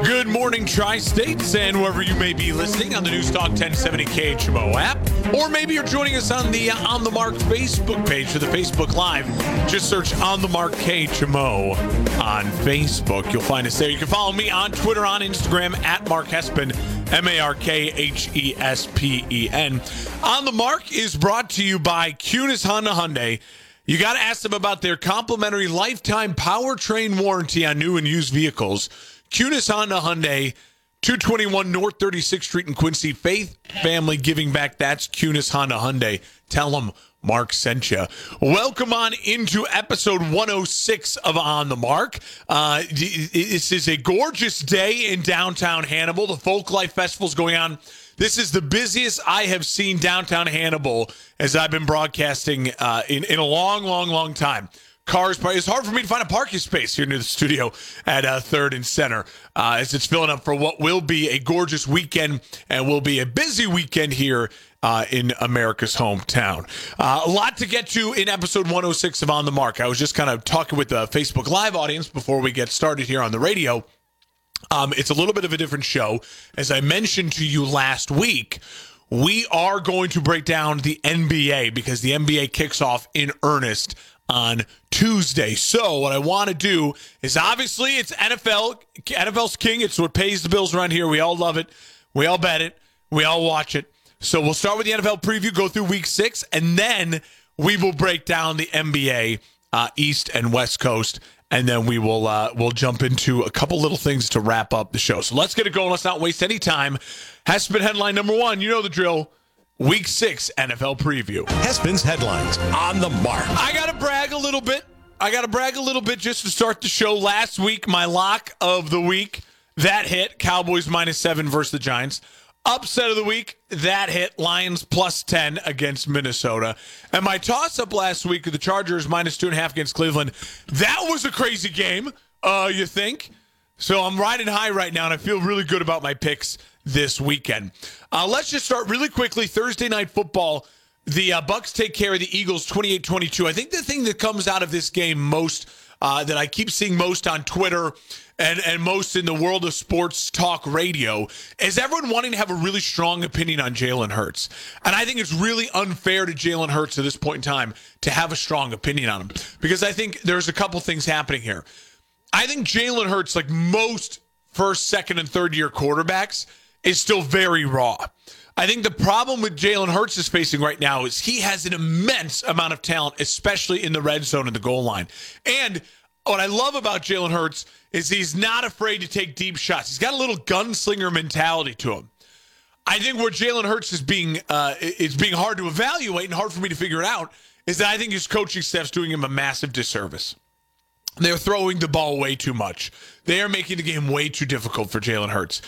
Good morning, Tri States, and wherever you may be listening on the News Talk 1070 KHMO app, or maybe you're joining us on the uh, On the Mark Facebook page for the Facebook Live. Just search On the Mark KHMO on Facebook. You'll find us there. You can follow me on Twitter, on Instagram at Mark Hespen, M A R K H E S P E N. On the Mark is brought to you by Kunes Honda Hyundai. You got to ask them about their complimentary lifetime powertrain warranty on new and used vehicles. Kunes Honda Hyundai, 221 North 36th Street in Quincy. Faith Family Giving Back. That's Kunes Honda Hyundai. Tell them Mark sent you. Welcome on into episode 106 of On the Mark. Uh, this is a gorgeous day in downtown Hannibal. The Folk Life Festival is going on. This is the busiest I have seen downtown Hannibal as I've been broadcasting uh, in, in a long, long, long time cars. It's hard for me to find a parking space here near the studio at uh, Third and Center uh, as it's filling up for what will be a gorgeous weekend and will be a busy weekend here uh, in America's hometown. Uh, a lot to get to in episode 106 of On the Mark. I was just kind of talking with the Facebook Live audience before we get started here on the radio. Um, it's a little bit of a different show. As I mentioned to you last week, we are going to break down the NBA because the NBA kicks off in earnest on Tuesday. So what I want to do is obviously it's NFL. NFL's king. It's what pays the bills around here. We all love it. We all bet it. We all watch it. So we'll start with the NFL preview, go through week six, and then we will break down the NBA uh, East and West Coast, and then we will uh, we'll jump into a couple little things to wrap up the show. So let's get it going. Let's not waste any time. Has been headline number one. You know the drill. Week six NFL preview. Hespen's headlines on the mark. I got to brag a little bit. I got to brag a little bit just to start the show. Last week, my lock of the week, that hit Cowboys minus seven versus the Giants. Upset of the week, that hit Lions plus 10 against Minnesota. And my toss up last week the Chargers minus two and a half against Cleveland, that was a crazy game, uh, you think? So I'm riding high right now, and I feel really good about my picks this weekend. Uh, let's just start really quickly. Thursday night football. The uh, Bucs take care of the Eagles 28-22. I think the thing that comes out of this game most uh, that I keep seeing most on Twitter and, and most in the world of sports talk radio is everyone wanting to have a really strong opinion on Jalen Hurts. And I think it's really unfair to Jalen Hurts at this point in time to have a strong opinion on him because I think there's a couple things happening here. I think Jalen Hurts, like most first, second, and third year quarterbacks, is still very raw. I think the problem with Jalen Hurts is facing right now is he has an immense amount of talent, especially in the red zone and the goal line. And what I love about Jalen Hurts is he's not afraid to take deep shots. He's got a little gunslinger mentality to him. I think where Jalen Hurts is being uh, is being hard to evaluate and hard for me to figure it out is that I think his coaching staff's doing him a massive disservice. They're throwing the ball way too much. They are making the game way too difficult for Jalen Hurts.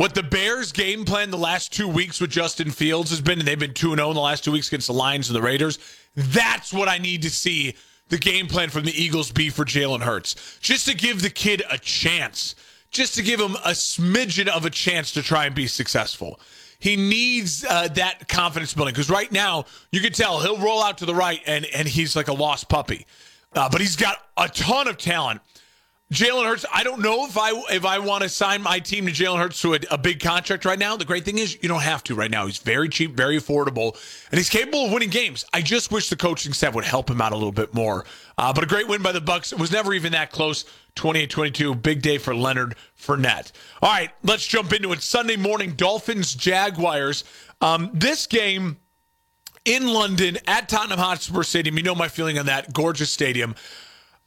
What the Bears' game plan the last two weeks with Justin Fields has been, and they've been 2 0 in the last two weeks against the Lions and the Raiders. That's what I need to see the game plan from the Eagles be for Jalen Hurts. Just to give the kid a chance, just to give him a smidgen of a chance to try and be successful. He needs uh, that confidence building because right now you can tell he'll roll out to the right and, and he's like a lost puppy. Uh, but he's got a ton of talent. Jalen Hurts, I don't know if I if I want to sign my team to Jalen Hurts to a, a, big contract right now. The great thing is you don't have to right now. He's very cheap, very affordable, and he's capable of winning games. I just wish the coaching staff would help him out a little bit more. Uh, but a great win by the Bucs. It was never even that close. 28-22, big day for Leonard Fournette. All right, let's jump into it. Sunday morning, Dolphins Jaguars. Um, this game in London at Tottenham Hotspur Stadium. You know my feeling on that gorgeous stadium.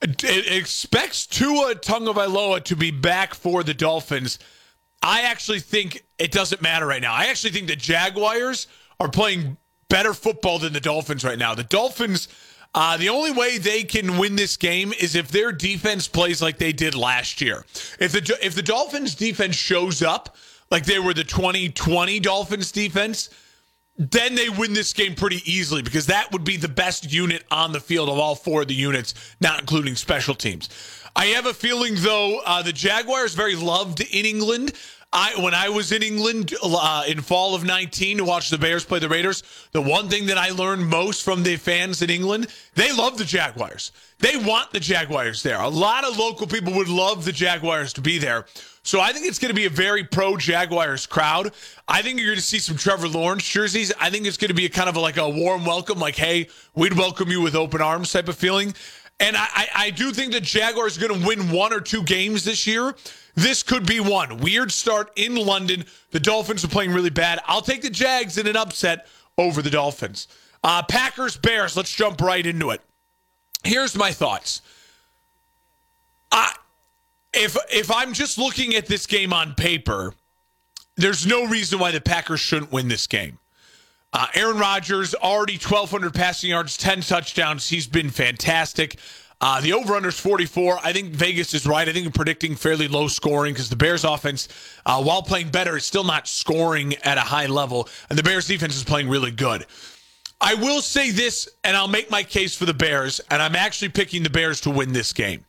It expects Tua Tagovailoa to be back for the Dolphins. I actually think it doesn't matter right now. I actually think the Jaguars are playing better football than the Dolphins right now. The Dolphins, Uh, the only way they can win this game is if their defense plays like they did last year. If the if the Dolphins defense shows up like they were the 2020 Dolphins defense, then they win this game pretty easily because that would be the best unit on the field of all four of the units, not including special teams. I have a feeling, though, uh, the Jaguars very loved in England. I when I was in England uh, in fall of 19 to watch the Bears play the Raiders, the one thing that I learned most from the fans in England, they love the Jaguars. They want the Jaguars there. A lot of local people would love the Jaguars to be there. So I think it's going to be a very pro Jaguars crowd. I think you're going to see some Trevor Lawrence jerseys. I think it's going to be a kind of like a warm welcome, like, hey, we'd welcome you with open arms type of feeling. And I, I do think the Jaguars are going to win one or two games this year. This could be one. Weird start in London. The Dolphins are playing really bad. I'll take the Jags in an upset over the Dolphins. Uh, Packers, Bears. Let's jump right into it. Here's my thoughts. I, if if I'm just looking at this game on paper, there's no reason why the Packers shouldn't win this game. Uh, Aaron Rodgers already 1,200 passing yards, 10 touchdowns. He's been fantastic. Uh, the over under is 44. I think Vegas is right. I think I'm predicting fairly low scoring because the Bears offense, uh, while playing better, is still not scoring at a high level. And the Bears defense is playing really good. I will say this, and I'll make my case for the Bears, and I'm actually picking the Bears to win this game.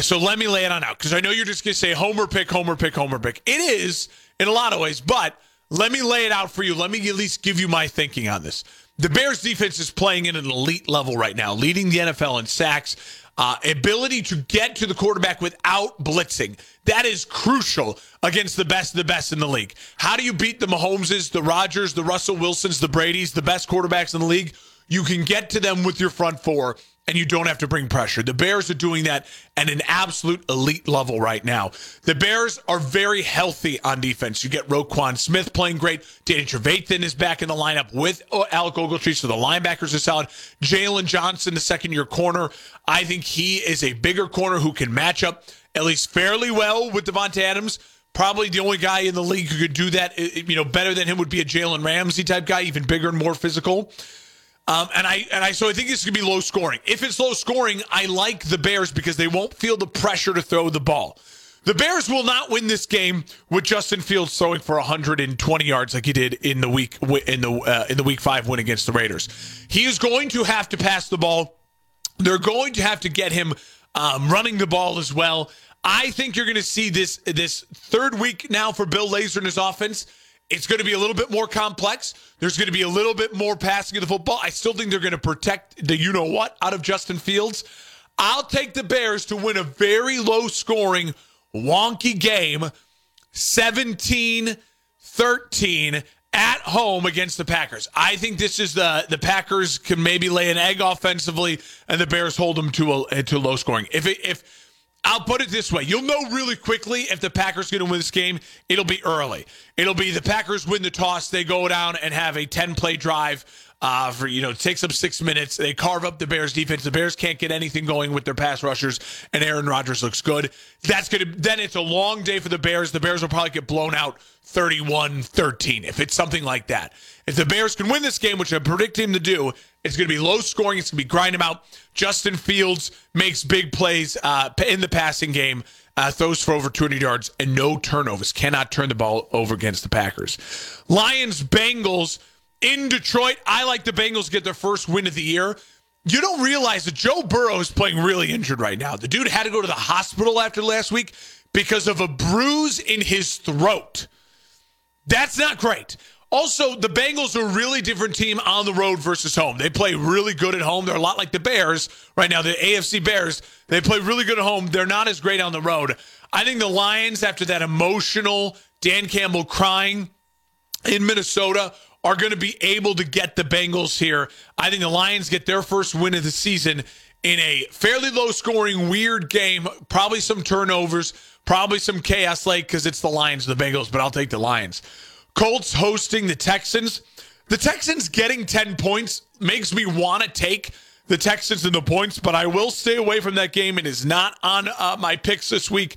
So let me lay it on out because I know you're just going to say homer pick, homer pick, homer pick. It is in a lot of ways, but let me lay it out for you. Let me at least give you my thinking on this. The Bears defense is playing at an elite level right now, leading the NFL in sacks. Uh, ability to get to the quarterback without blitzing. That is crucial against the best of the best in the league. How do you beat the Mahomeses, the Rodgers, the Russell Wilsons, the Brady's, the best quarterbacks in the league? You can get to them with your front four and you don't have to bring pressure. The Bears are doing that at an absolute elite level right now. The Bears are very healthy on defense. You get Roquan Smith playing great. Danny Trevathan is back in the lineup with uh, Alec Ogletree, so the linebackers are solid. Jaylon Johnson, the second year corner, I think he is a bigger corner who can match up at least fairly well with Davante Adams. Probably the only guy in the league who could do that, you know, better than him would be a Jalen Ramsey type guy, even bigger and more physical. Um, and I and I so I think it's gonna be low scoring. If it's low scoring, I like the Bears because they won't feel the pressure to throw the ball. The Bears will not win this game with Justin Fields throwing for 120 yards like he did in the week in the uh, in the week five win against the Raiders. He is going to have to pass the ball. They're going to have to get him um, running the ball as well. I think you're going to see this this third week now for Bill Lazor and his offense it's going to be a little bit more complex. There's going to be a little bit more passing of the football. I still think they're going to protect the you know what out of Justin Fields. I'll take the Bears to win a very low scoring, wonky game, 17 13 at home against the Packers. I think this is the the Packers can maybe lay an egg offensively, and the Bears hold them to a to low scoring. If it, if I'll put it this way. You'll know really quickly if the Packers going to win this game. It'll be early. It'll be the Packers win the toss. They go down and have a 10 play drive uh, for, you know, it takes them six minutes. They carve up the Bears defense. The Bears can't get anything going with their pass rushers, and Aaron Rodgers looks good. That's going to, then it's a long day for the Bears. The Bears will probably get blown out 31 13 if it's something like that. If the Bears can win this game, which I predict him to do, it's going to be low scoring. It's going to be grind them out. Justin Fields makes big plays uh, in the passing game, uh, throws for over 200 yards, and no turnovers. Cannot turn the ball over against the Packers. Lions, Bengals in Detroit. I like the Bengals get their first win of the year. You don't realize that Joe Burrow is playing really injured right now. The dude had to go to the hospital after last week because of a bruise in his throat. That's not great. Also, the Bengals are a really different team on the road versus home. They play really good at home. They're a lot like the Bears right now, the AFC Bears. They play really good at home. They're not as great on the road. I think the Lions, after that emotional Dan Campbell crying in Minnesota, are going to be able to get the Bengals here. I think the Lions get their first win of the season in a fairly low scoring, weird game. Probably some turnovers, probably some chaos late because it's the Lions, the Bengals, but I'll take the Lions. Colts hosting the Texans. The Texans getting 10 points makes me want to take the Texans and the points, but I will stay away from that game. It is not on uh, my picks this week.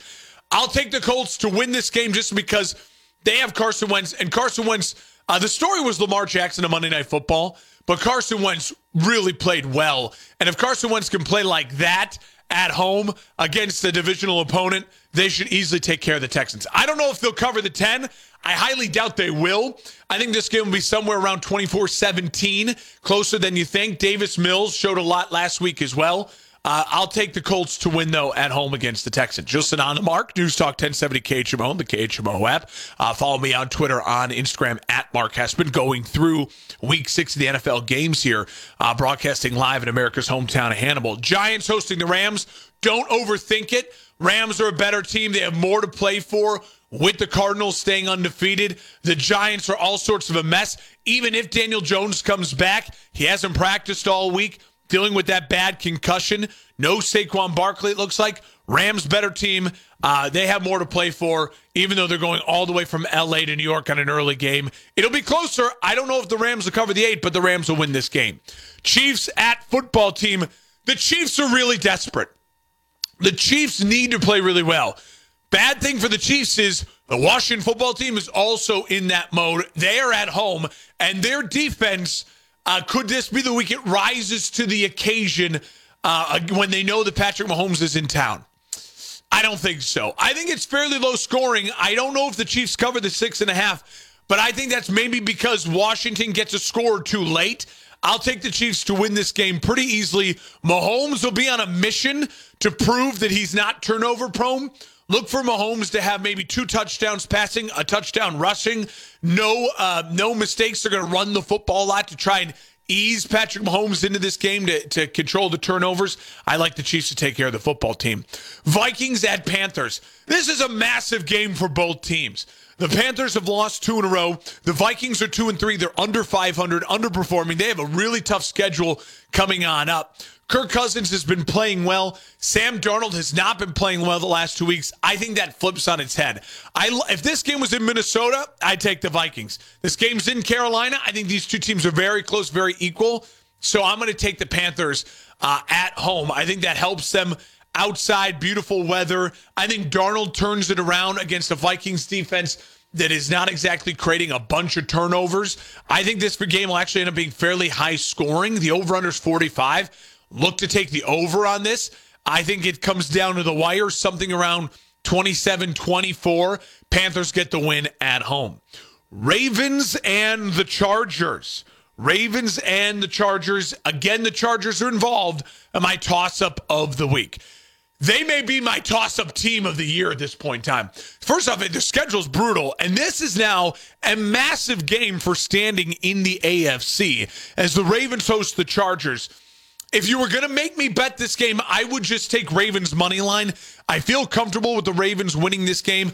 I'll take the Colts to win this game just because they have Carson Wentz, and Carson Wentz, Uh, the story was Lamar Jackson on Monday Night Football, but Carson Wentz really played well. And if Carson Wentz can play like that at home against a divisional opponent, they should easily take care of the Texans. I don't know if they'll cover the 10. I highly doubt they will. I think this game will be somewhere around 24 17, closer than you think. Davis Mills showed a lot last week as well. Uh, I'll take the Colts to win, though, at home against the Texans. Justin on the mark, News Talk 1070 KHMO, the KHMO app. Uh, follow me on Twitter, on Instagram, at Mark Hespen, going through week six of the NFL games here, uh, broadcasting live in America's hometown of Hannibal. Giants hosting the Rams. Don't overthink it. Rams are a better team. They have more to play for with the Cardinals staying undefeated. The Giants are all sorts of a mess. Even if Daniel Jones comes back, he hasn't practiced all week dealing with that bad concussion. No Saquon Barkley, it looks like. Rams better team. Uh, they have more to play for, even though they're going all the way from LA to New York on an early game. It'll be closer. I don't know if the Rams will cover the eight, but the Rams will win this game. Chiefs at football team. The Chiefs are really desperate. The Chiefs need to play really well. Bad thing for the Chiefs is the Washington football team is also in that mode. They are at home, and their defense uh, could this be the week it rises to the occasion uh, when they know that Patrick Mahomes is in town? I don't think so. I think it's fairly low scoring. I don't know if the Chiefs cover the six and a half, but I think that's maybe because Washington gets a score too late. I'll take the Chiefs to win this game pretty easily. Mahomes will be on a mission to prove that he's not turnover prone. Look for Mahomes to have maybe two touchdowns passing, a touchdown rushing. No, uh, no mistakes. They're going to run the football a lot to try and ease Patrick Mahomes into this game to, to control the turnovers. I like the Chiefs to take care of the football team. Vikings at Panthers. This is a massive game for both teams. The Panthers have lost two in a row. The Vikings are two and three. They're under 500, underperforming. They have a really tough schedule coming on up. Kirk Cousins has been playing well. Sam Darnold has not been playing well the last two weeks. I think that flips on its head. I, if this game was in Minnesota, I'd take the Vikings. This game's in Carolina. I think these two teams are very close, very equal. So I'm going to take the Panthers uh, at home. I think that helps them outside, beautiful weather. I think Darnold turns it around against the Vikings defense that is not exactly creating a bunch of turnovers. I think this game will actually end up being fairly high scoring. The over under is 45 look to take the over on this. I think it comes down to the wire, something around 27 24. Panthers get the win at home. Ravens and the Chargers. Ravens and the Chargers. Again, the Chargers are involved in my toss up of the week. They may be my toss up team of the year at this point in time. First off, the schedule's brutal, and this is now a massive game for standing in the AFC as the Ravens host the Chargers. If you were going to make me bet this game, I would just take Ravens money line. I feel comfortable with the Ravens winning this game.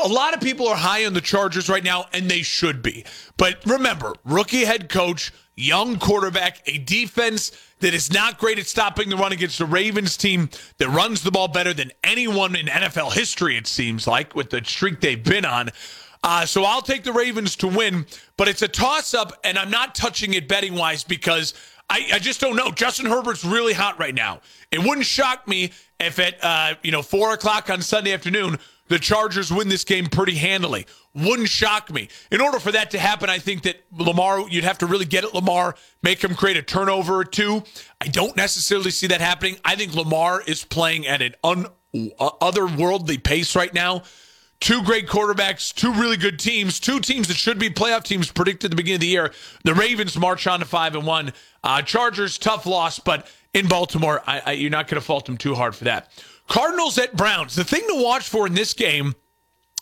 A lot of people are high on the Chargers right now, and they should be. But remember, rookie head coach, young quarterback, a defense that is not great at stopping the run against the Ravens team that runs the ball better than anyone in NFL history, it seems like, with the streak they've been on. Uh, so I'll take the Ravens to win, but it's a toss up, and I'm not touching it betting wise because I, I just don't know. Justin Herbert's really hot right now. It wouldn't shock me if at uh, you know four o'clock on Sunday afternoon the Chargers win this game pretty handily. Wouldn't shock me. In order for that to happen, I think that Lamar, you'd have to really get at Lamar, make him create a turnover or two. I don't necessarily see that happening. I think Lamar is playing at an un, uh, otherworldly pace right now. Two great quarterbacks, two really good teams, two teams that should be playoff teams predicted at the beginning of the year. The Ravens march on to five and one. Uh, Chargers, tough loss, but in Baltimore, I, I, you're not going to fault them too hard for that. Cardinals at Browns. The thing to watch for in this game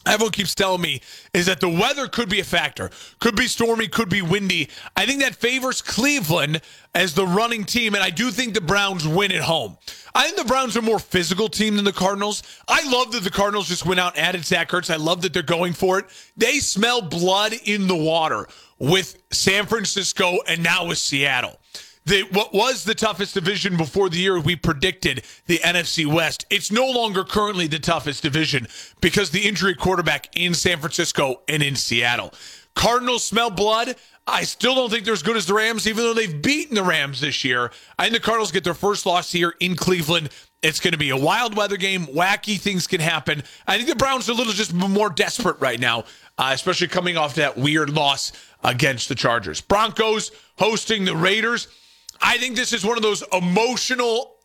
everyone keeps telling me is that the weather could be a factor. Could be stormy, could be windy. I think that favors Cleveland as the running team, and I do think the Browns win at home. I think the Browns are a more physical team than the Cardinals. I love that the Cardinals just went out and added Zach Ertz. I love that they're going for it. They smell blood in the water with San Francisco and now with Seattle the what was the toughest division before the year we predicted the NFC West. It's no longer currently the toughest division because the injury quarterback in San Francisco and in Seattle. Cardinals smell blood. I still don't think they're as good as the Rams, even though they've beaten the Rams this year. I think the Cardinals get their first loss here in Cleveland. It's going to be a wild weather game. Wacky things can happen. I think the Browns are a little just more desperate right now, uh, especially coming off that weird loss against the Chargers. Broncos hosting the Raiders. I think this is one of those emotional,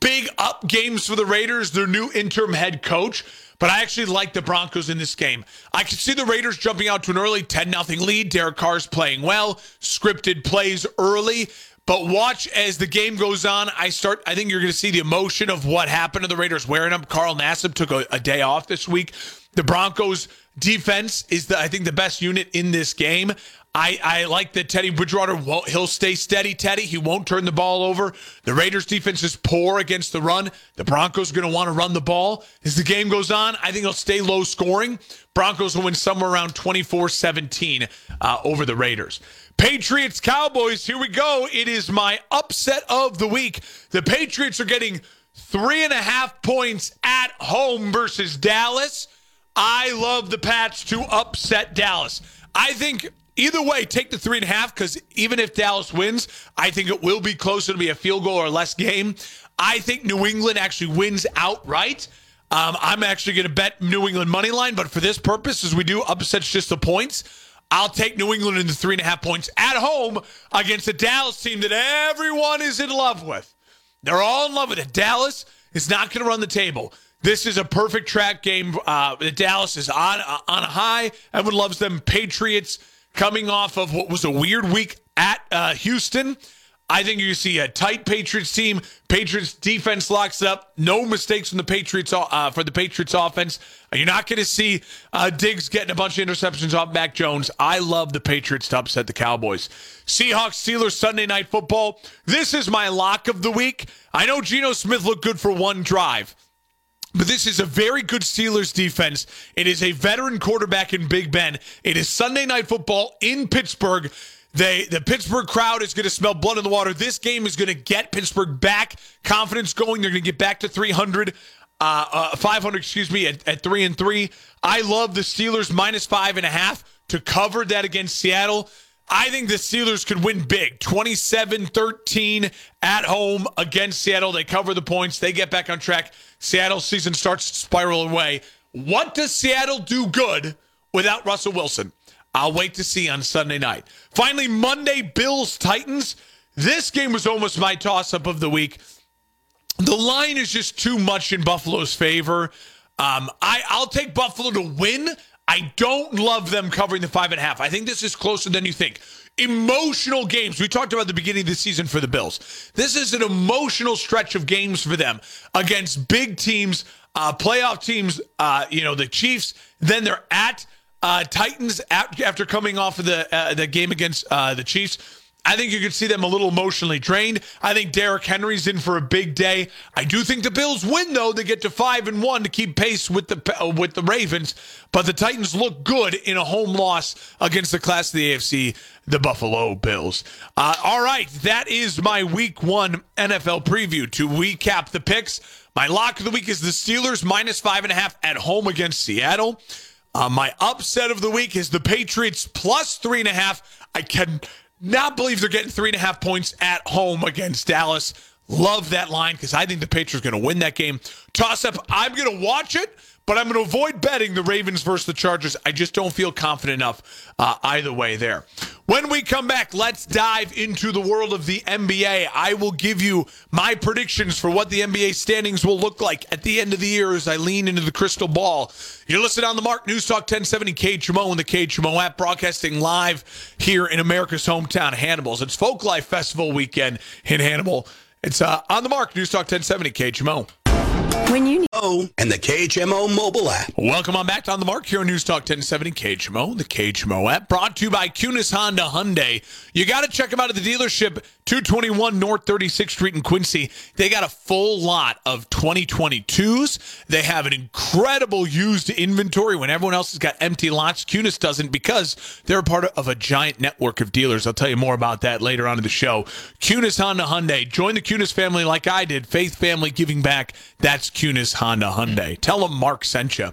big up games for the Raiders, their new interim head coach. But I actually like the Broncos in this game. I can see the Raiders jumping out to an early 10 0 lead. Derek Carr's playing well, scripted plays early. But watch as the game goes on. I start. I think you're going to see the emotion of what happened to the Raiders wearing them. Carl Nassib took a, a day off this week. The Broncos defense is the I think the best unit in this game. I, I like that Teddy Bridgewater won't he'll stay steady, Teddy. He won't turn the ball over. The Raiders defense is poor against the run. The Broncos are going to want to run the ball. As the game goes on, I think it'll stay low scoring. Broncos will win somewhere around 24-17 uh, over the Raiders. Patriots Cowboys, here we go. It is my upset of the week. The Patriots are getting three and a half points at home versus Dallas. I love the Pats to upset Dallas. I think either way, take the three and a half because even if Dallas wins, I think it will be closer to be a field goal or less game. I think New England actually wins outright. Um, I'm actually going to bet New England money line, but for this purpose, as we do upsets just the points, I'll take New England in the three and a half points at home against a Dallas team that everyone is in love with. They're all in love with it. Dallas is not going to run the table. This is a perfect track game. Uh, Dallas is on uh, on a high. Everyone loves them. Patriots coming off of what was a weird week at uh, Houston. I think you see a tight Patriots team. Patriots defense locks up. No mistakes from the Patriots uh, for the Patriots offense. You're not going to see uh, Diggs getting a bunch of interceptions off Mac Jones. I love the Patriots to upset the Cowboys. Seahawks Steelers Sunday Night Football. This is my lock of the week. I know Geno Smith looked good for one drive. But this is a very good Steelers defense. It is a veteran quarterback in Big Ben. It is Sunday night football in Pittsburgh. They, the Pittsburgh crowd is going to smell blood in the water. This game is going to get Pittsburgh back, confidence going. They're going to get back to 300, uh, uh, 500, excuse me, at, at three and three. I love the Steelers minus five and a half to cover that against Seattle. I think the Steelers could win big 27 13 at home against Seattle. They cover the points, they get back on track. Seattle season starts to spiral away. What does Seattle do good without Russell Wilson? I'll wait to see on Sunday night. Finally, Monday, Bills Titans. This game was almost my toss up of the week. The line is just too much in Buffalo's favor. Um, I, I'll take Buffalo to win. I don't love them covering the five and a half. I think this is closer than you think. Emotional games. We talked about the beginning of the season for the Bills. This is an emotional stretch of games for them against big teams, uh, playoff teams. Uh, you know the Chiefs. Then they're at uh, Titans after coming off of the uh, the game against uh, the Chiefs. I think you could see them a little emotionally drained. I think Derrick Henry's in for a big day. I do think the Bills win though. They get to five and one to keep pace with the uh, with the Ravens, but the Titans look good in a home loss against the class of the AFC, the Buffalo Bills. Uh, all right, that is my Week One NFL preview. To recap the picks, my lock of the week is the Steelers minus five and a half at home against Seattle. Uh, my upset of the week is the Patriots plus three and a half. I can not believe they're getting three and a half points at home against Dallas. Love that line because I think the Patriots are going to win that game. Toss up, I'm going to watch it, but I'm going to avoid betting the Ravens versus the Chargers. I just don't feel confident enough uh, either way there. When we come back, let's dive into the world of the NBA. I will give you my predictions for what the NBA standings will look like at the end of the year as I lean into the crystal ball. You're listening on the Mark News Talk 1070 KHMO and the KHMO app, broadcasting live here in America's hometown, Hannibal's. It's Folk Life Festival weekend in Hannibal. It's uh, on the Mark News Talk 1070 KHMO. When you need oh, and the KHMO mobile app. Welcome on back to On the Mark here on News Talk 1070 KHMO, the KHMO app, brought to you by Kunes Honda Hyundai. You got to check them out at the dealership, 221 North 36th Street in Quincy. They got a full lot of 2022s. They have an incredible used inventory when everyone else has got empty lots. Kunes doesn't because they're a part of a giant network of dealers. I'll tell you more about that later on in the show. Kunes Honda Hyundai. Join the Kunes family like I did. Faith family giving back. That's Kunes Honda Hyundai. Tell them Mark sent you.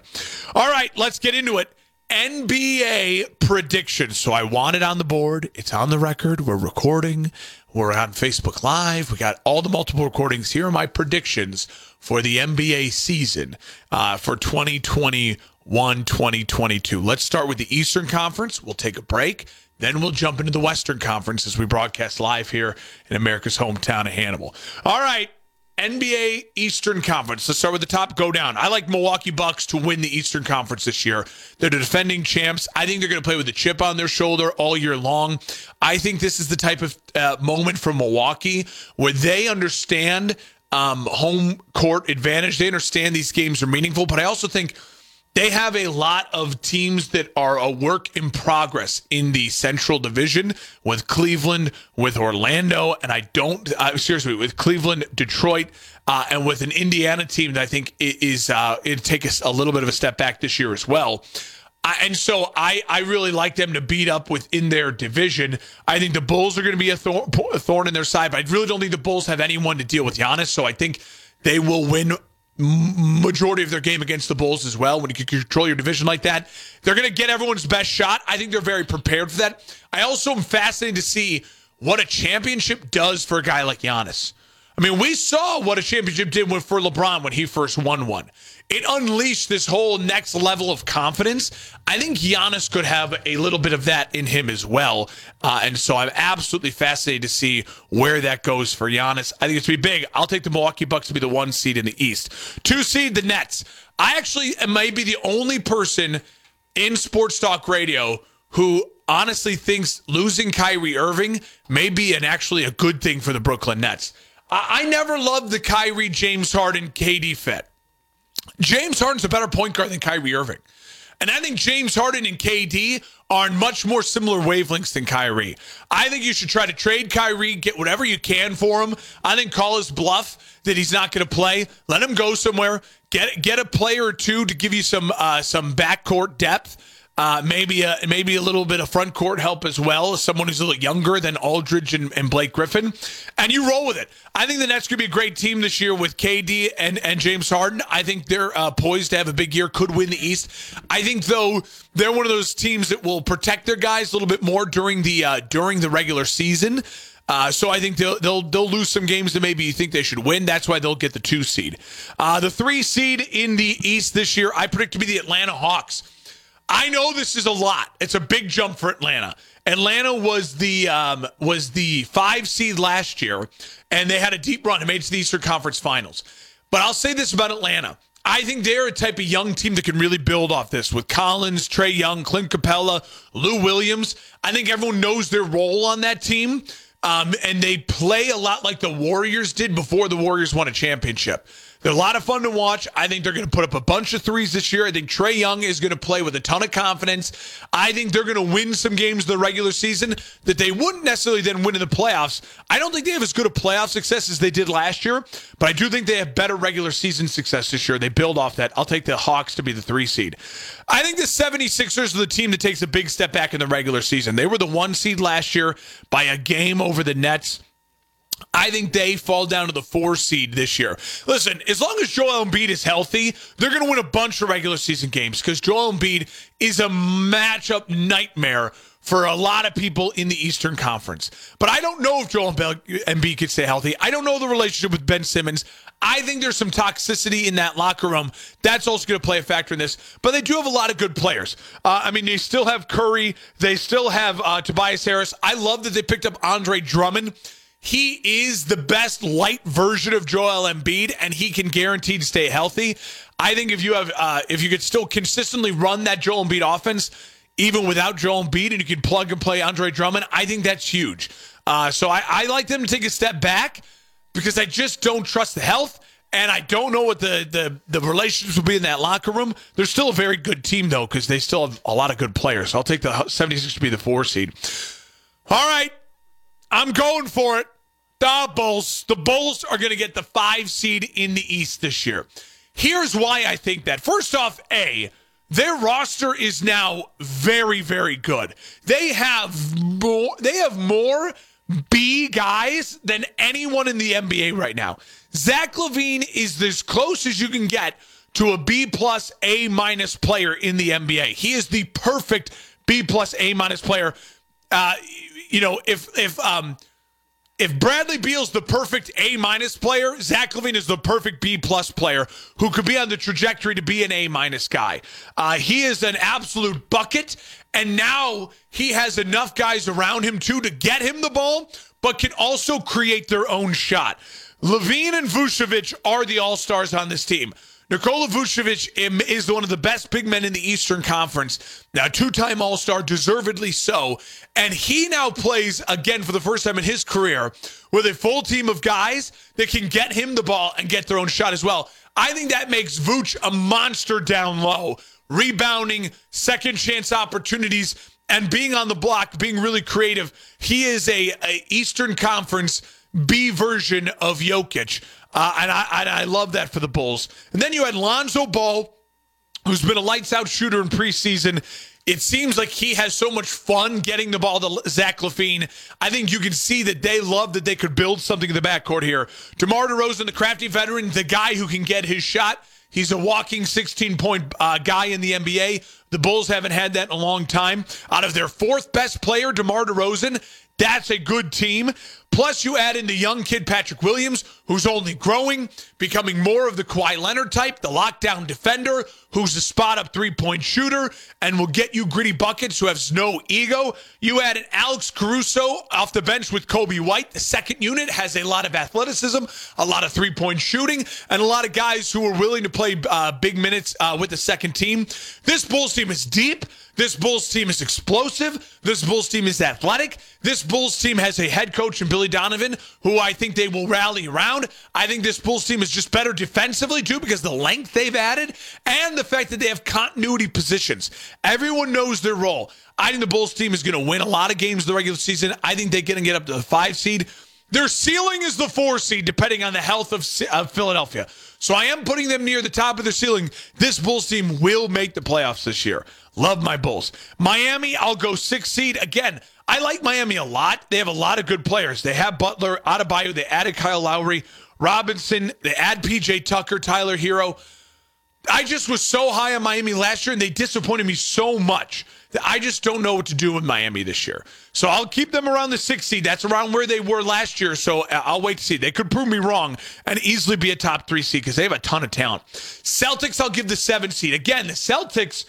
All right, let's get into it. NBA predictions. So I want it on the board. It's on the record. We're recording. We're on Facebook Live. We got all the multiple recordings. Here are my predictions for the NBA season uh, for 2021 2022. Let's start with the Eastern Conference. We'll take a break. Then we'll jump into the Western Conference as we broadcast live here in America's hometown of Hannibal. All right. NBA Eastern Conference. Let's start with the top, go down. I like Milwaukee Bucks to win the Eastern Conference this year. They're the defending champs. I think they're going to play with a chip on their shoulder all year long. I think this is the type of uh, moment for Milwaukee where they understand um, home court advantage. They understand these games are meaningful, but I also think they have a lot of teams that are a work in progress in the Central Division with Cleveland, with Orlando, and I don't uh, seriously with Cleveland, Detroit, uh, and with an Indiana team that I think is uh, it take us a little bit of a step back this year as well. I, and so I, I really like them to beat up within their division. I think the Bulls are going to be a thorn, a thorn in their side, but I really don't think the Bulls have anyone to deal with Giannis. So I think they will win majority of their game against the Bulls as well. When you can control your division like that, they're going to get everyone's best shot. I think they're very prepared for that. I also am fascinated to see what a championship does for a guy like Giannis. I mean, we saw what a championship did for LeBron when he first won one it unleashed this whole next level of confidence. I think Giannis could have a little bit of that in him as well. Uh, and so I'm absolutely fascinated to see where that goes for Giannis. I think it's going to be big. I'll take the Milwaukee Bucks to be the one seed in the East. Two seed, the Nets. I actually might be the only person in Sports Talk Radio who honestly thinks losing Kyrie Irving may be an actually a good thing for the Brooklyn Nets. I, I never loved the Kyrie James Harden KD fit. James Harden's a better point guard than Kyrie Irving. And I think James Harden and KD are in much more similar wavelengths than Kyrie. I think you should try to trade Kyrie, get whatever you can for him. I think call his bluff that he's not going to play. Let him go somewhere. Get get a player or two to give you some uh, some backcourt depth uh, maybe a, maybe a little bit of front court help as well. Someone who's a little younger than Aldridge and, and Blake Griffin, and you roll with it. I think the Nets could be a great team this year with KD and, and James Harden. I think they're uh, poised to have a big year. Could win the East. I think though they're one of those teams that will protect their guys a little bit more during the uh, during the regular season. Uh, so I think they'll, they'll they'll lose some games that maybe you think they should win. That's why they'll get the two seed. Uh, the three seed in the East this year, I predict to be the Atlanta Hawks. I know this is a lot. It's a big jump for Atlanta. Atlanta was the um, was the five seed last year, and they had a deep run and made it to the Eastern Conference Finals. But I'll say this about Atlanta. I think they're a type of young team that can really build off this with Collins, Trae Young, Clint Capela, Lou Williams. I think everyone knows their role on that team. Um, and they play a lot like the Warriors did before the Warriors won a championship. They're a lot of fun to watch. I think they're going to put up a bunch of threes this year. I think Trae Young is going to play with a ton of confidence. I think they're going to win some games the regular season that they wouldn't necessarily then win in the playoffs. I don't think they have as good a playoff success as they did last year, but I do think they have better regular season success this year. They build off that. I'll take the Hawks to be the three seed. I think the 76ers are the team that takes a big step back in the regular season. They were the one seed last year by a game over the Nets. I think they fall down to the four seed this year. Listen, as long as Joel Embiid is healthy, they're going to win a bunch of regular season games because Joel Embiid is a matchup nightmare for a lot of people in the Eastern Conference. But I don't know if Joel Embiid can stay healthy. I don't know the relationship with Ben Simmons. I think there's some toxicity in that locker room. That's also going to play a factor in this. But they do have a lot of good players. Uh, I mean, they still have Curry. They still have uh, Tobias Harris. I love that they picked up Andre Drummond. He is the best light version of Joel Embiid, and he can guarantee to stay healthy. I think if you have, uh, if you could still consistently run that Joel Embiid offense, even without Joel Embiid, and you can plug and play Andre Drummond, I think that's huge. Uh, so I, I like them to take a step back because I just don't trust the health. And I don't know what the, the, the relationships will be in that locker room. They're still a very good team, though, because they still have a lot of good players. So I'll take the 76 to be the four seed. All right. I'm going for it. The Bulls. The Bulls are going to get the five seed in the East this year. Here's why I think that. First off, A, their roster is now very, very good. They have more. They have more B guys than anyone in the NBA right now. Zach LaVine is as close as you can get to a B plus A minus player in the NBA. He is the perfect B plus A minus player. Uh, you know, if if um if Bradley Beal's the perfect A minus player, Zach LaVine is the perfect B plus player who could be on the trajectory to be an A minus guy. Uh, he is an absolute bucket, And now he has enough guys around him too to get him the ball, but can also create their own shot. LaVine and Vucevic are the all stars on this team. Nikola Vucevic is one of the best big men in the Eastern Conference. Now, two time All Star, deservedly so. And he now plays again for the first time in his career with a full team of guys that can get him the ball and get their own shot as well. I think that makes Vooch a monster down low, rebounding, second chance opportunities, and being on the block, being really creative. He is a, a Eastern Conference B version of Jokic. Uh, and, I, and I love that for the Bulls. And then you had Lonzo Ball, who's been a lights out shooter in preseason. It seems like he has so much fun getting the ball to Zach LaVine. I think you can see that they love that they could build something in the backcourt here. DeMar DeRozan, the crafty veteran, the guy who can get his shot. He's a walking 16 point uh, guy in the NBA. The Bulls haven't had that in a long time. Out of their fourth best player, DeMar DeRozan, that's a good team. Plus, you add in the young kid Patrick Williams, who's only growing, becoming more of the Kawhi Leonard type, the lockdown defender, who's a spot up three point shooter and will get you gritty buckets, who has no ego. You add in Alex Caruso off the bench with Coby White. The second unit has a lot of athleticism, a lot of three point shooting, and a lot of guys who are willing to play uh, big minutes uh, with the second team. This Bulls team is deep. This Bulls team is explosive. This Bulls team is athletic. This Bulls team has a head coach in Billy Donovan who I think they will rally around. I think this Bulls team is just better defensively too because the length they've added and the fact that they have continuity positions. Everyone knows their role. I think the Bulls team is going to win a lot of games the regular season. I think they're going to get up to the five seed. Their ceiling is the four seed, depending on the health of, of Philadelphia. So I am putting them near the top of the ceiling. This Bulls team will make the playoffs this year. Love my Bulls. Miami, I'll go six seed. Again, I like Miami a lot. They have a lot of good players. They have Butler, Adebayo, they added Kyle Lowry, Robinson, they add PJ Tucker, Tyler Herro. I just was so high on Miami last year, and they disappointed me so much that I just don't know what to do with Miami this year. So I'll keep them around the sixth seed. That's around where they were last year. So uh, I'll wait to see. They could prove me wrong and easily be a top three seed because they have a ton of talent. Celtics, I'll give the seven seed. Again, the Celtics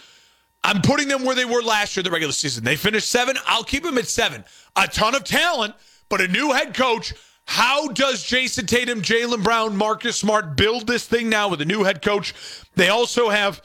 I'm putting them where they were last year, the regular season. They finished seven. I'll keep them at seven. A ton of talent, but a new head coach. How does Jayson Tatum, Jaylen Brown, Marcus Smart build this thing now with a new head coach? They also have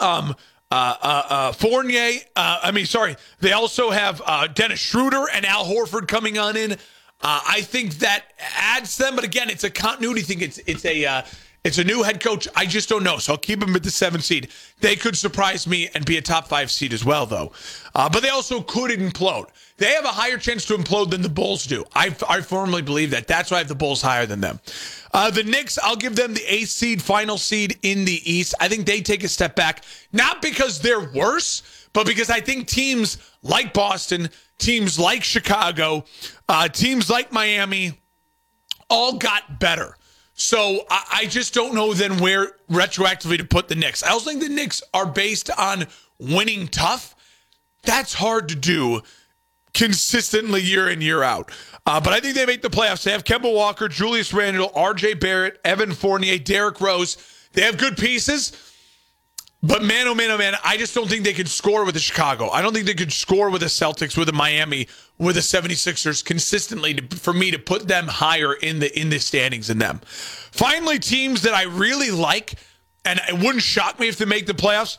um, uh, uh, uh, Fournier. Uh, I mean, sorry. They also have uh, Dennis Schroeder and Al Horford coming on in. Uh, I think that adds them, but again, it's a continuity thing. It's it's a it's a new head coach. I just don't know. So I'll keep them at the seven seed. They could surprise me and be a top five seed as well, though. Uh, but they also could implode. They have a higher chance to implode than the Bulls do. I, I firmly believe that. That's why I have the Bulls higher than them. Uh, the Knicks, I'll give them the eighth seed, final seed in the East. I think they take a step back, not because they're worse, but because I think teams like Boston, teams like Chicago, uh, teams like Miami all got better. So I, I just don't know then where retroactively to put the Knicks. I also think the Knicks are based on winning tough. That's hard to do consistently year in, year out. Uh, but I think they make the playoffs. They have Kemba Walker, Julius Randle, RJ Barrett, Evan Fournier, Derrick Rose. They have good pieces. But man, oh man, oh man, I just don't think they could score with the Chicago. I don't think they could score with the Celtics, with the Miami, with the 76ers consistently to, for me to put them higher in the in the standings than them. Finally, teams that I really like, and it wouldn't shock me if they make the playoffs.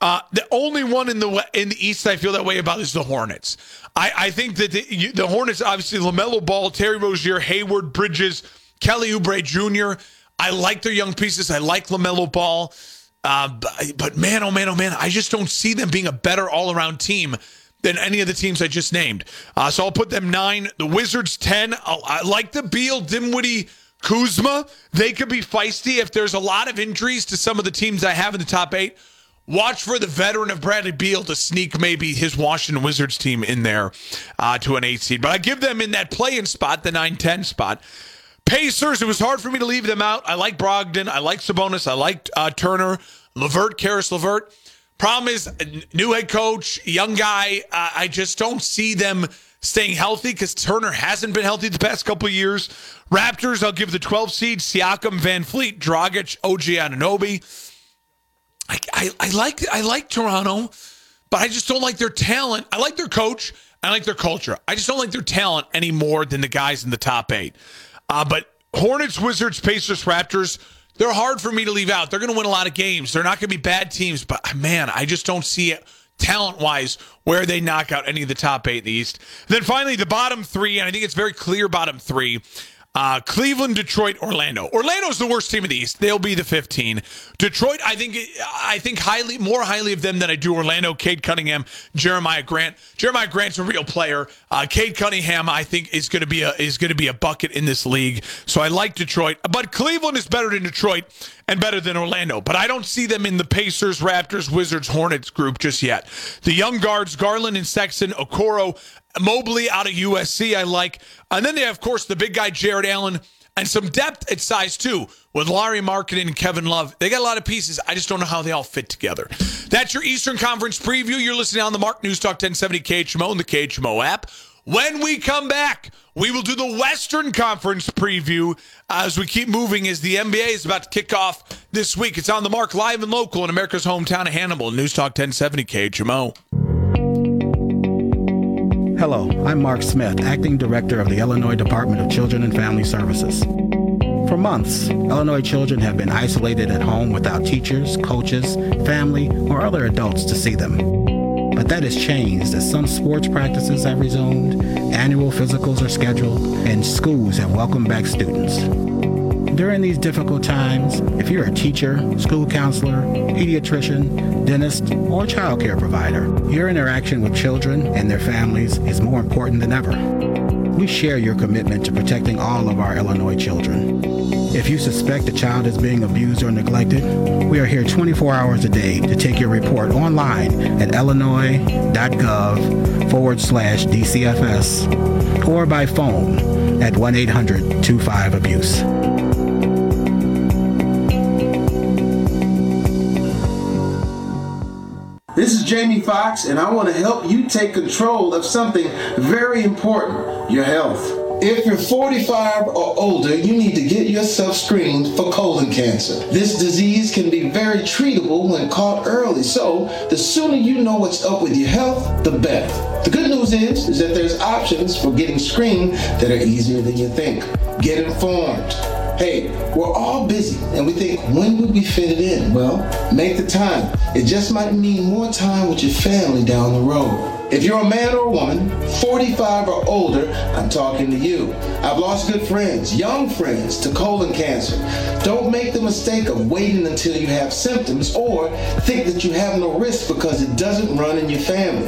Uh, the only one in the in the East I feel that way about is the Hornets. I, I think that the, the Hornets, obviously, LaMelo Ball, Terry Rozier, Hayward, Bridges, Kelly Oubre Jr. I like their young pieces. I like LaMelo Ball. Uh, but, but man, oh man, oh man, I just don't see them being a better all around team than any of the teams I just named. Uh, so I'll put them nine. The Wizards 10. I'll, I like the Beal, Dinwiddie, Kuzma. They could be feisty if there's a lot of injuries to some of the teams I have in the top eight. Watch for the veteran of Bradley Beal to sneak maybe his Washington Wizards team in there uh, to an eight seed. But I give them in that play-in spot, the 9 10 spot. Pacers, it was hard for me to leave them out. I like Brogdon. I like Sabonis. I like uh, Turner. LeVert, Caris LeVert. Problem is, new head coach, young guy. Uh, I just don't see them staying healthy because Turner hasn't been healthy the past couple years. Raptors, I'll give the 12 seed Siakam, VanVleet, Dragic, OG Anunoby. I, I, I like I like Toronto. but I just don't like their talent. I like their coach. I like their culture. I just don't like their talent any more than the guys in the top eight. Uh, but Hornets, Wizards, Pacers, Raptors, they're hard for me to leave out. They're going to win a lot of games. They're not going to be bad teams, but man, I just don't see it talent wise where they knock out any of the top eight in the East. Then finally, the bottom three, and I think it's very clear bottom three. Uh, Cleveland, Detroit, Orlando. Orlando's the worst team of the East. They'll be the 15. Detroit, I think, I think highly, more highly of them than I do Orlando. Cade Cunningham, Jerami Grant. Jerami Grant's a real player. Uh, Cade Cunningham, I think, is going to be a is going to be a bucket in this league. So I like Detroit, but Cleveland is better than Detroit and better than Orlando. But I don't see them in the Pacers, Raptors, Wizards, Hornets group just yet. The young guards, Garland and Sexton, Okoro, Mobley out of USC, I like. And then they have, of course, the big guy, Jarrett Allen, and some depth at size two with Lauri Markkanen and Kevin Love. They got a lot of pieces. I just don't know how they all fit together. That's your Eastern Conference preview. You're listening on the Mark News Talk 1070 KHMO and the KHMO app. When we come back, we will do the Western Conference preview as we keep moving as the NBA is about to kick off this week. It's on the mark live and local in America's hometown of Hannibal. News Talk 1070 KHMO. Hello, I'm Mark Smith, Acting Director of the Illinois Department of Children and Family Services. For months, Illinois children have been isolated at home without teachers, coaches, family, or other adults to see them. But that has changed as some sports practices have resumed, annual physicals are scheduled, and schools have welcomed back students. During these difficult times, if you're a teacher, school counselor, pediatrician, dentist, or child care provider, your interaction with children and their families is more important than ever. We share your commitment to protecting all of our Illinois children. If you suspect a child is being abused or neglected, we are here 24 hours a day to take your report online at illinois.gov forward slash DCFS or by phone at 1 800 25 Abuse. Jamie Foxx, and I want to help you take control of something very important your health. If you're 45 or older, you need to get yourself screened for colon cancer. This disease can be very treatable when caught early, so the sooner you know what's up with your health, the better. The good news is, is that there's options for getting screened that are easier than you think. Get informed. Hey, we're all busy and we think, when would we fit it in? Well, make the time. It just might mean more time with your family down the road. If you're a man or a woman, 45 or older, I'm talking to you. I've lost good friends, young friends, to colon cancer. Don't make the mistake of waiting until you have symptoms or think that you have no risk because it doesn't run in your family.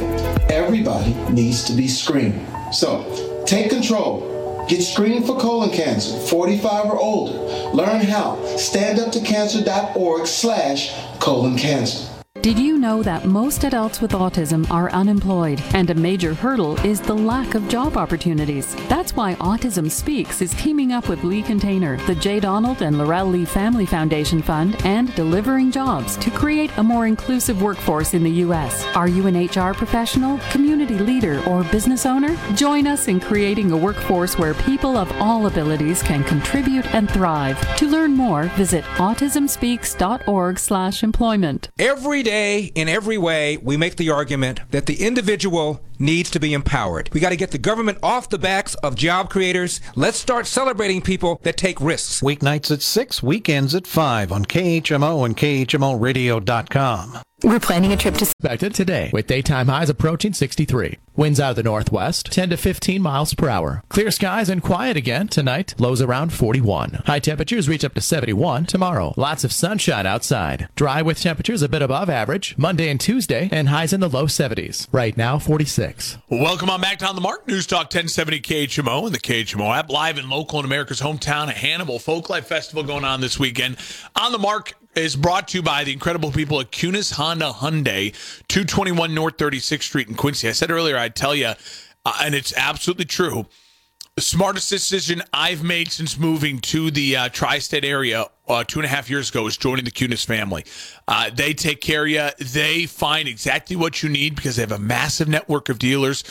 Everybody needs to be screened. So, take control. Get screened for colon cancer, 45 or older. Learn how. Standuptocancer.org slash colon cancer. Did you know that most adults with autism are unemployed and a major hurdle is the lack of job opportunities? That's why Autism Speaks is teaming up with Lee Container, the J. Donald and Laurel Lee Family Foundation Fund, and Delivering Jobs to create a more inclusive workforce in the U.S. Are you an HR professional, community leader, or business owner? Join us in creating a workforce where people of all abilities can contribute and thrive. To learn more, visit autismspeaks.org/employment. Every day, in every way, we make the argument that the individual needs to be empowered. We got to get the government off the backs of job creators. Let's start celebrating people that take risks. Weeknights at 6, weekends at 5 on KHMO and KHMOradio.com. We're planning a trip to expected today with daytime highs approaching 63. Winds out of the northwest 10 to 15 miles per hour. Clear skies and quiet again tonight. Lows around 41. High temperatures reach up to 71 tomorrow. Lots of sunshine outside. Dry with temperatures a bit above average Monday and Tuesday and highs in the low 70s. Right now 46. Welcome on back to On the Mark News Talk 1070 KHMO and the KHMO app live and local in America's hometown of Hannibal Folklife Festival going on this weekend. On the Mark is brought to you by the incredible people at Kunes Honda Hyundai, 221 North 36th Street in Quincy. I said earlier, I'd tell you, uh, and it's absolutely true. The smartest decision I've made since moving to the uh, tri state area uh, two and a half years ago is joining the Kunes family. Uh, they take care of you, they find exactly what you need because they have a massive network of dealers.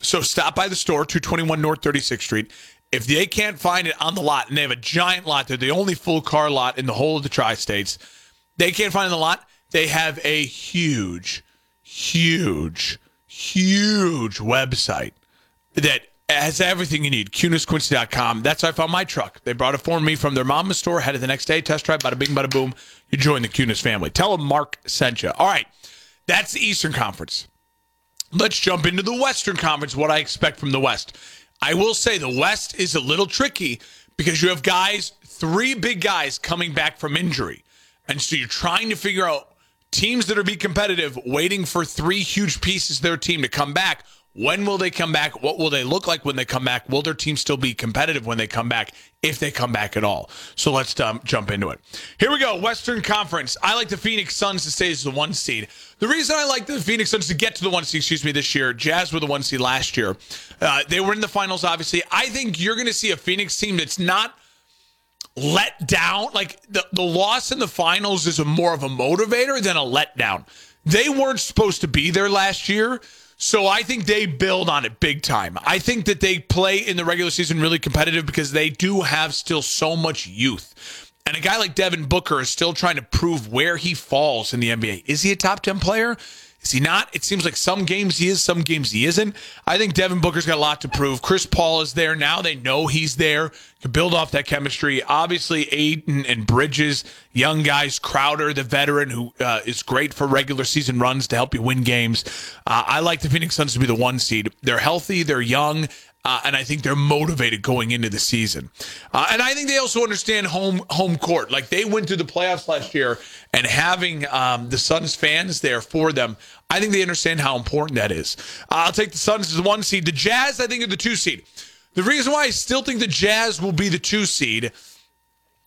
So stop by the store, 221 North 36th Street. If they can't find it on the lot, and they have a giant lot, they're the only full car lot in the whole of the tri states, they can't find the lot, they have a huge, huge, huge website that has everything you need. KunesQuincy.com. That's how I found my truck. They brought it for me from their mama's store. Had it the next day. Test drive. Bada bing, bada boom. You join the Kunes family. Tell them Mark sent you. All right. That's the Eastern Conference. Let's jump into the Western Conference. What I expect from the West. I will say the West is a little tricky because you have guys, three big guys coming back from injury. And so you're trying to figure out teams that are be competitive, waiting for three huge pieces of their team to come back. When will they come back? What will they look like when they come back? Will their team still be competitive when they come back, if they come back at all? So let's um, jump into it. Here we go. Western Conference. I like the Phoenix Suns to stay as the one seed. The reason I like the Phoenix Suns to get to the one seed, excuse me, this year, Jazz were the one seed last year. Uh, they were in the finals, obviously. I think you're going to see a Phoenix team that's not let down. Like the, the loss in the finals is a more of a motivator than a letdown. They weren't supposed to be there last year. So I think they build on it big time. I think that they play in the regular season really competitive because they do have still so much youth. And a guy like Devin Booker is still trying to prove where he falls in the NBA. Is he a top 10 player? Is he not? It seems like some games he is, some games he isn't. I think Devin Booker's got a lot to prove. Chris Paul is there now. They know he's there. to build off that chemistry. Obviously, Ayton and Bridges, young guys. Crowder, the veteran, who uh, is great for regular season runs to help you win games. Uh, I like the Phoenix Suns to be the one seed. They're healthy. They're young. Uh, and I think they're motivated going into the season. Uh, and I think they also understand home home court. Like they went through the playoffs last year, and having um, the Suns fans there for them, I think they understand how important that is. I'll take the Suns as the one seed. The Jazz, I think, are the two seed. The reason why I still think the Jazz will be the two seed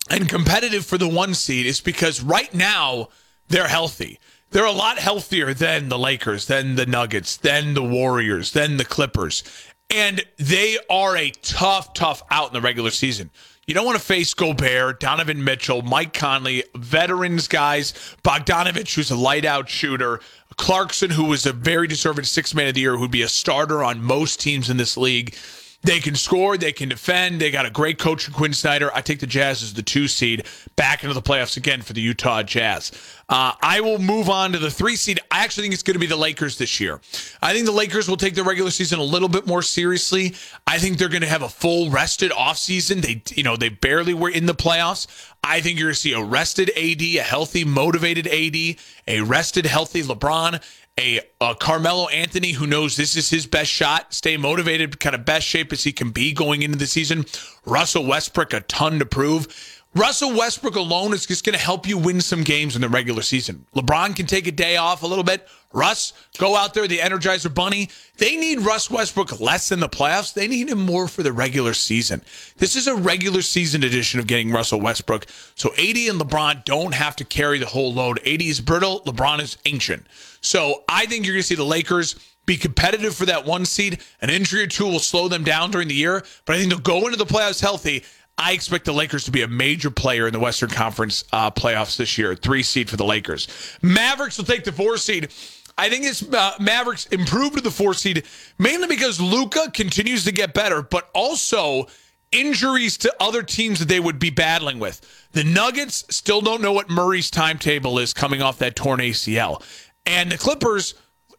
and competitive for the one seed is because right now they're healthy. They're a lot healthier than the Lakers, than the Nuggets, than the Warriors, than the Clippers. And they are a tough, tough out in the regular season. You don't want to face Gobert, Donovan Mitchell, Mike Conley, veterans guys, Bogdanovich, who's a light out shooter, Clarkson, who was a very deserving six man of the year, who'd be a starter on most teams in this league. They can score, they can defend. They got a great coach in Quin Snyder. I take the Jazz as the two seed back into the playoffs again for the Utah Jazz. Uh, I will move on to the three seed. I actually think it's going to be the Lakers this year. I think the Lakers will take the regular season a little bit more seriously. I think they're going to have a full rested offseason. They, you know, they barely were in the playoffs. I think you're going to see a rested AD, a healthy, motivated AD, a rested, healthy LeBron, a, a, Carmelo Anthony who knows this is his best shot, stay motivated, kind of best shape as he can be going into the season. Russell Westbrook, a ton to prove. Russell Westbrook alone is just going to help you win some games in the regular season. LeBron can take a day off a little bit. Russ, go out there, the Energizer Bunny. They need Russ Westbrook less in the playoffs. They need him more for the regular season. This is a regular season edition of getting Russell Westbrook. So AD and LeBron don't have to carry the whole load. AD is brittle, LeBron is ancient. So I think you're going to see the Lakers be competitive for that one seed. An injury or two will slow them down during the year, but I think they'll go into the playoffs healthy. I expect the Lakers to be a major player in the Western Conference uh, playoffs this year. Three seed for the Lakers. Mavericks will take the four seed. I think it's uh, Mavericks improved to the four seed mainly because Luka continues to get better, but also injuries to other teams that they would be battling with. The Nuggets still don't know what Murray's timetable is coming off that torn ACL. And the Clippers,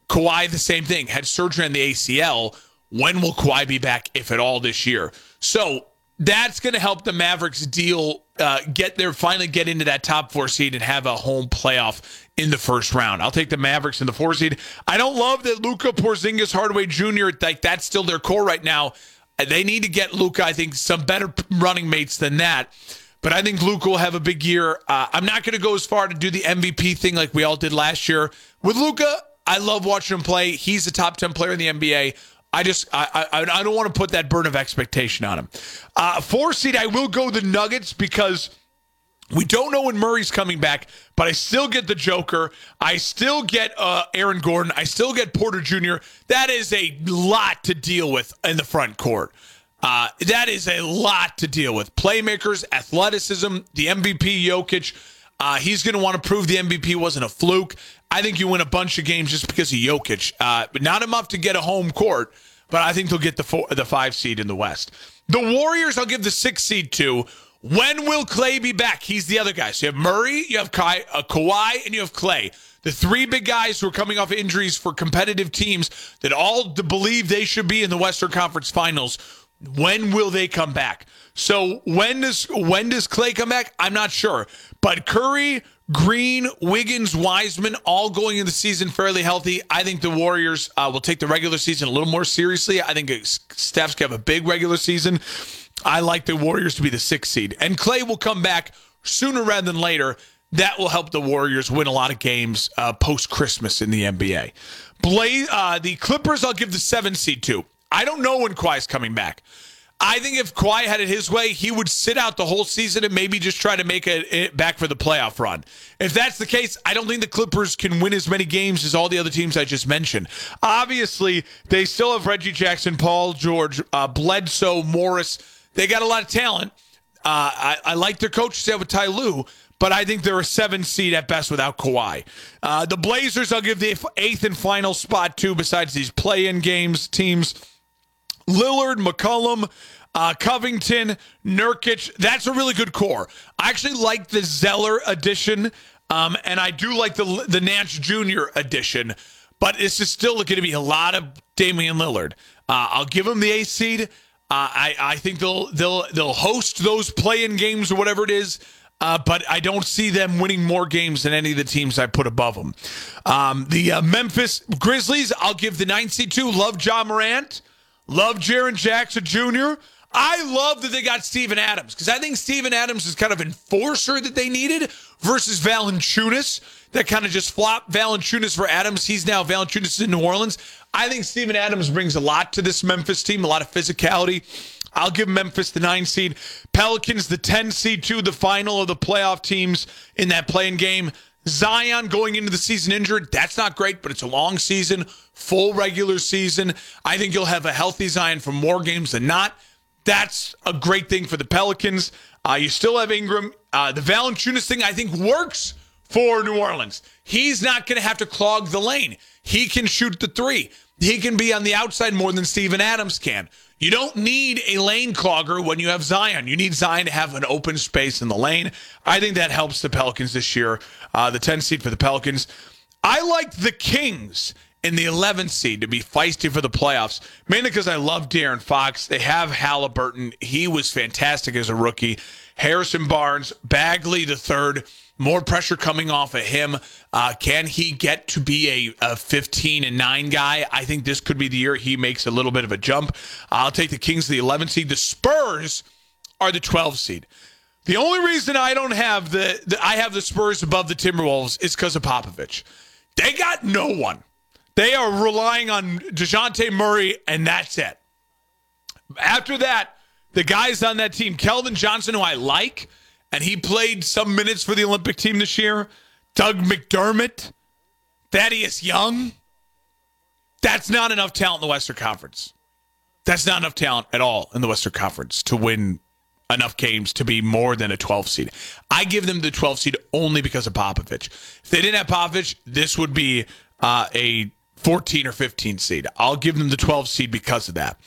Kawhi, the same thing, had surgery on the ACL. When will Kawhi be back, if at all, this year? So that's going to help the Mavericks deal, uh, get there, finally get into that top four seed and have a home playoff in the first round. I'll take the Mavericks in the four seed. I don't love that Luka Porzingis Hardaway Jr. like that's still their core right now. They need to get Luka, I think, some better running mates than that. But I think Luka will have a big year. Uh, I'm not going to go as far to do the MVP thing like we all did last year. With Luka, I love watching him play. He's a top 10 player in the NBA. I just I I, I don't want to put that burden of expectation on him. Uh, four seed, I will go the Nuggets because we don't know when Murray's coming back, but I still get the Joker. I still get uh, Aaron Gordon. I still get Porter Jr. That is a lot to deal with in the front court. Uh, that is a lot to deal with. Playmakers, athleticism, the MVP Jokic. Uh, he's going to want to prove the MVP wasn't a fluke. I think you win a bunch of games just because of Jokic, uh, but not enough to get a home court. But I think they'll get the four, the five seed in the West. The Warriors, I'll give the six seed to. When will Klay be back? He's the other guy. So you have Murray, you have Kai, uh, Kawhi, and you have Klay. The three big guys who are coming off injuries for competitive teams that all believe they should be in the Western Conference Finals. When will they come back? So when does when does Klay come back? I'm not sure. But Curry, Green, Wiggins, Wiseman, all going into the season fairly healthy. I think the Warriors uh, will take the regular season a little more seriously. I think Steph's going to have a big regular season. I like the Warriors to be the sixth seed, and Klay will come back sooner rather than later. That will help the Warriors win a lot of games uh, post Christmas in the NBA. Blay, uh, the Clippers, I'll give the seven seed to. I don't know when Kawhi's coming back. I think if Kawhi had it his way, he would sit out the whole season and maybe just try to make it back for the playoff run. If that's the case, I don't think the Clippers can win as many games as all the other teams I just mentioned. Obviously, they still have Reggie Jackson, Paul George, uh, Bledsoe, Morris. They got a lot of talent. Uh, I, I, like their coach there with Ty Lue, but I think they're a seven seed at best without Kawhi. Uh, the Blazers, I'll give the eighth and final spot to, besides these play in games teams. Lillard, McCollum, uh, Covington, Nurkic. That's a really good core. I actually like the Zeller addition, um, and I do like the the Nance Jr. addition. But this is still going to be a lot of Damian Lillard. Uh, I'll give him the A seed. Uh, I, I think they'll they'll they'll host those play-in games or whatever it is. Uh, but I don't see them winning more games than any of the teams I put above them. Um, the uh, Memphis Grizzlies, I'll give the ninth seed to. Love Ja Morant. Love Jaren Jackson Jr. I love that they got Steven Adams because I think Steven Adams is kind of enforcer that they needed versus Valanciunas that kind of just flopped Valanciunas for Adams. He's now Valanciunas in New Orleans. I think Steven Adams brings a lot to this Memphis team, a lot of physicality. I'll give Memphis the nine seed. Pelicans the 10 seed to the final of the playoff teams in that playing game. Zion going into the season injured. That's not great, but it's a long season, full regular season. I think you'll have a healthy Zion for more games than not. That's a great thing for the Pelicans. Uh, you still have Ingram. Uh, the Valanciunas thing, I think, works for New Orleans. He's not going to have to clog the lane. He can shoot the three. He can be on the outside more than Steven Adams can. You don't need a lane clogger when you have Zion. You need Zion to have an open space in the lane. I think that helps the Pelicans this year. Uh, the 10 seed for the Pelicans. I like the Kings in the 11th seed to be feisty for the playoffs, mainly because I love De'Aaron Fox. They have Haliburton. He was fantastic as a rookie. Harrison Barnes, Bagley the third. More pressure coming off of him. Uh, can he get to be a, a 15 and 9 guy? I think this could be the year he makes a little bit of a jump. I'll take the Kings the 11th seed. The Spurs are the 12th seed. The only reason I don't have the, the I have the Spurs above the Timberwolves is because of Popovich. They got no one. They are relying on DeJounte Murray, and that's it. After that, the guys on that team, Keldon Johnson, who I like, and he played some minutes for the Olympic team this year. Doug McDermott, Thaddeus Young. That's not enough talent in the Western Conference. That's not enough talent at all in the Western Conference to win enough games to be more than a 12 seed. I give them the 12 seed only because of Popovich. If they didn't have Popovich, this would be uh, a 14 or 15 seed. I'll give them the 12 seed because of that.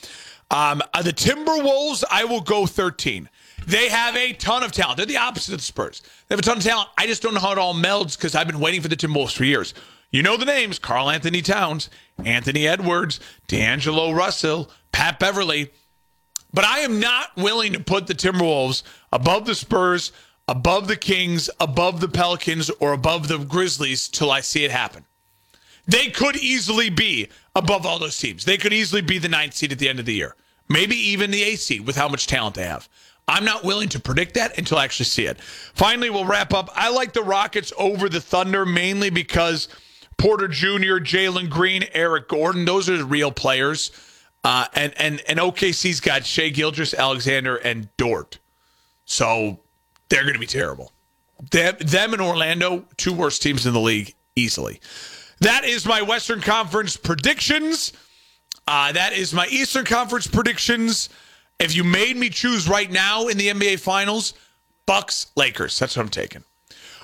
Um, uh, the Timberwolves, I will go 13. They have a ton of talent. They're the opposite of the Spurs. They have a ton of talent. I just don't know how it all melds because I've been waiting for the Timberwolves for years. You know the names Karl-Anthony Towns, Anthony Edwards, D'Angelo Russell, Pat Beverley. But I am not willing to put the Timberwolves above the Spurs, above the Kings, above the Pelicans, or above the Grizzlies till I see it happen. They could easily be above all those teams. They could easily be the ninth seed at the end of the year, maybe even the eighth seed with how much talent they have. I'm not willing to predict that until I actually see it. Finally, we'll wrap up. I like the Rockets over the Thunder mainly because Porter Jr., Jalen Green, Eric Gordon, those are the real players. Uh, and and and OKC's got Shai Gilgeous-Alexander, and Dort. So they're going to be terrible. Them, them and Orlando, two worst teams in the league, easily. That is my Western Conference predictions. Uh, that is my Eastern Conference predictions. If you made me choose right now in the NBA Finals, Bucks, Lakers. That's what I'm taking.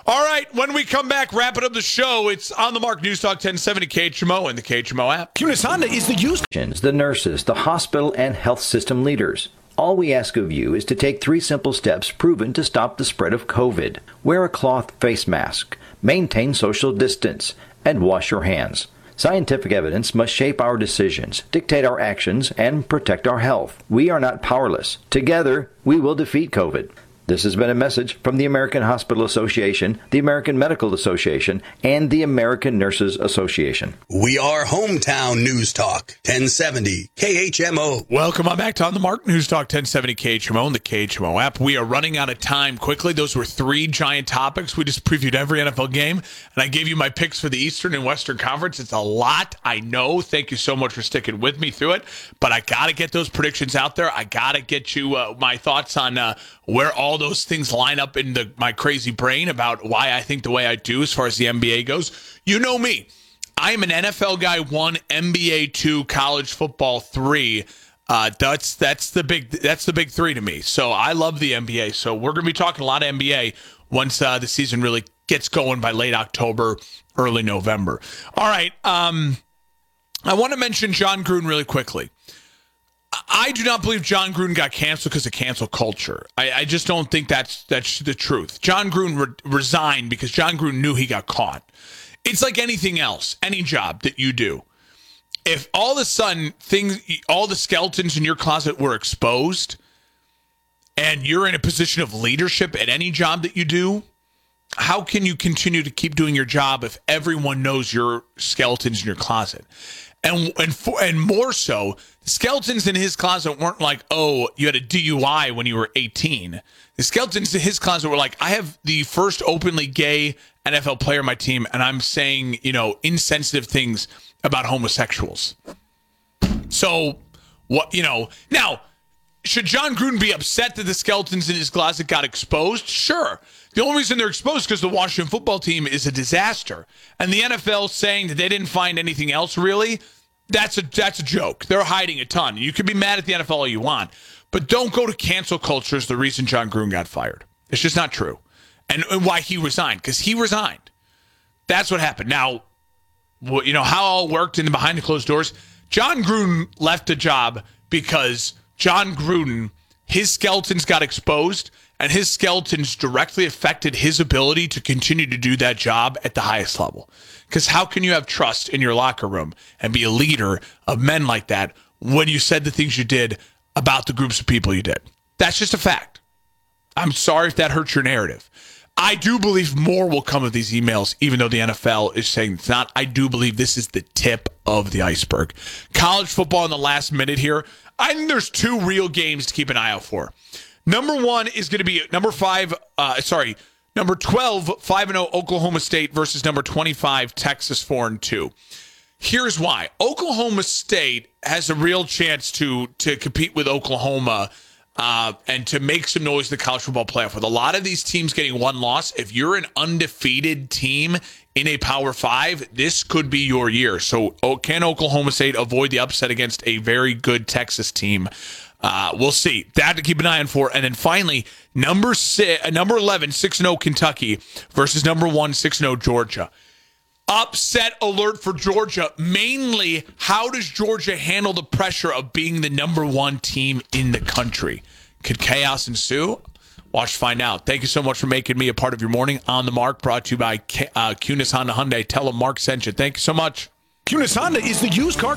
All right, when we come back, wrapping up the show, it's on the mark News Talk 1070 KHMO and the KHMO app. Kunes Honda is the used. The nurses, the hospital, and health system leaders. All we ask of you is to take three simple steps proven to stop the spread of COVID. Wear a cloth face mask maintain social distance, and wash your hands. Scientific evidence must shape our decisions, dictate our actions, and protect our health. We are not powerless. Together, we will defeat COVID. This has been a message from the American Hospital Association, the American Medical Association, and the American Nurses Association. We are Hometown News Talk, 1070 KHMO. Welcome on back to On the Mark News Talk 1070 KHMO and the KHMO app. We are running out of time quickly. Those were three giant topics. We just previewed every NFL game, and I gave you my picks for the Eastern and Western Conference. It's a lot, I know. Thank you so much for sticking with me through it, but I got to get those predictions out there. I got to get you uh, my thoughts on uh, where all those things line up in the, my crazy brain about why I think the way I do as far as the NBA goes. You know me. I am an NFL guy one, NBA two, college football three. Uh, that's that's the big that's the big three to me. So I love the NBA. So we're gonna be talking a lot of NBA once uh, the season really gets going by late October, early November. All right. Um, I want to mention Jon Gruden really quickly. I do not believe Jon Gruden got canceled because of cancel culture. I, I, just don't think that's that's the truth. Jon Gruden re- resigned because Jon Gruden knew he got caught. It's like anything else, any job that you do. If all of a sudden things, all the skeletons in your closet were exposed, and you're in a position of leadership at any job that you do, how can you continue to keep doing your job if everyone knows your skeletons in your closet? And and for, and more so, skeletons in his closet weren't like, oh, you had a DUI when you were 18. The skeletons in his closet were like, I have the first openly gay NFL player on my team, and I'm saying, you know, insensitive things about homosexuals. So, what, you know, now, should Jon Gruden be upset that the skeletons in his closet got exposed? Sure. The only reason they're exposed because the Washington football team is a disaster. And the NFL saying that they didn't find anything else really, that's a that's a joke. They're hiding a ton. You can be mad at the NFL all you want, but don't go to cancel culture as the reason Jon Gruden got fired. It's just not true. And, and why he resigned because he resigned. That's what happened. Now, you know how all worked in the behind the closed doors. Jon Gruden left a job because Jon Gruden his skeletons got exposed and his skeletons directly affected his ability to continue to do that job at the highest level. Because how can you have trust in your locker room and be a leader of men like that when you said the things you did about the groups of people you did? That's just a fact. I'm sorry if that hurts your narrative. I do believe more will come of these emails, even though the NFL is saying it's not. I do believe this is the tip of the iceberg. College football in the last minute here. I think there's two real games to keep an eye out for. Number one is going to be number five, uh, sorry, number 12, 5 0 Oklahoma State versus number 25, Texas 4 and 2. Here's why Oklahoma State has a real chance to, to compete with Oklahoma. Uh, and to make some noise in the college football playoff. With a lot of these teams getting one loss, if you're an undefeated team in a Power Five, this could be your year. So, oh, can Oklahoma State avoid the upset against a very good Texas team? Uh, we'll see. That to keep an eye on for. And then finally, number six, uh, number 11, 6 0 Kentucky versus number 1, 6 0 Georgia. Upset alert for Georgia. Mainly, how does Georgia handle the pressure of being the number one team in the country? Could chaos ensue? Watch find out. Thank you so much for making me a part of your morning on the mark. Brought to you by uh, Kunes Honda Hyundai. Tell them Mark sent you. Thank you so much. Kunes Honda is the used car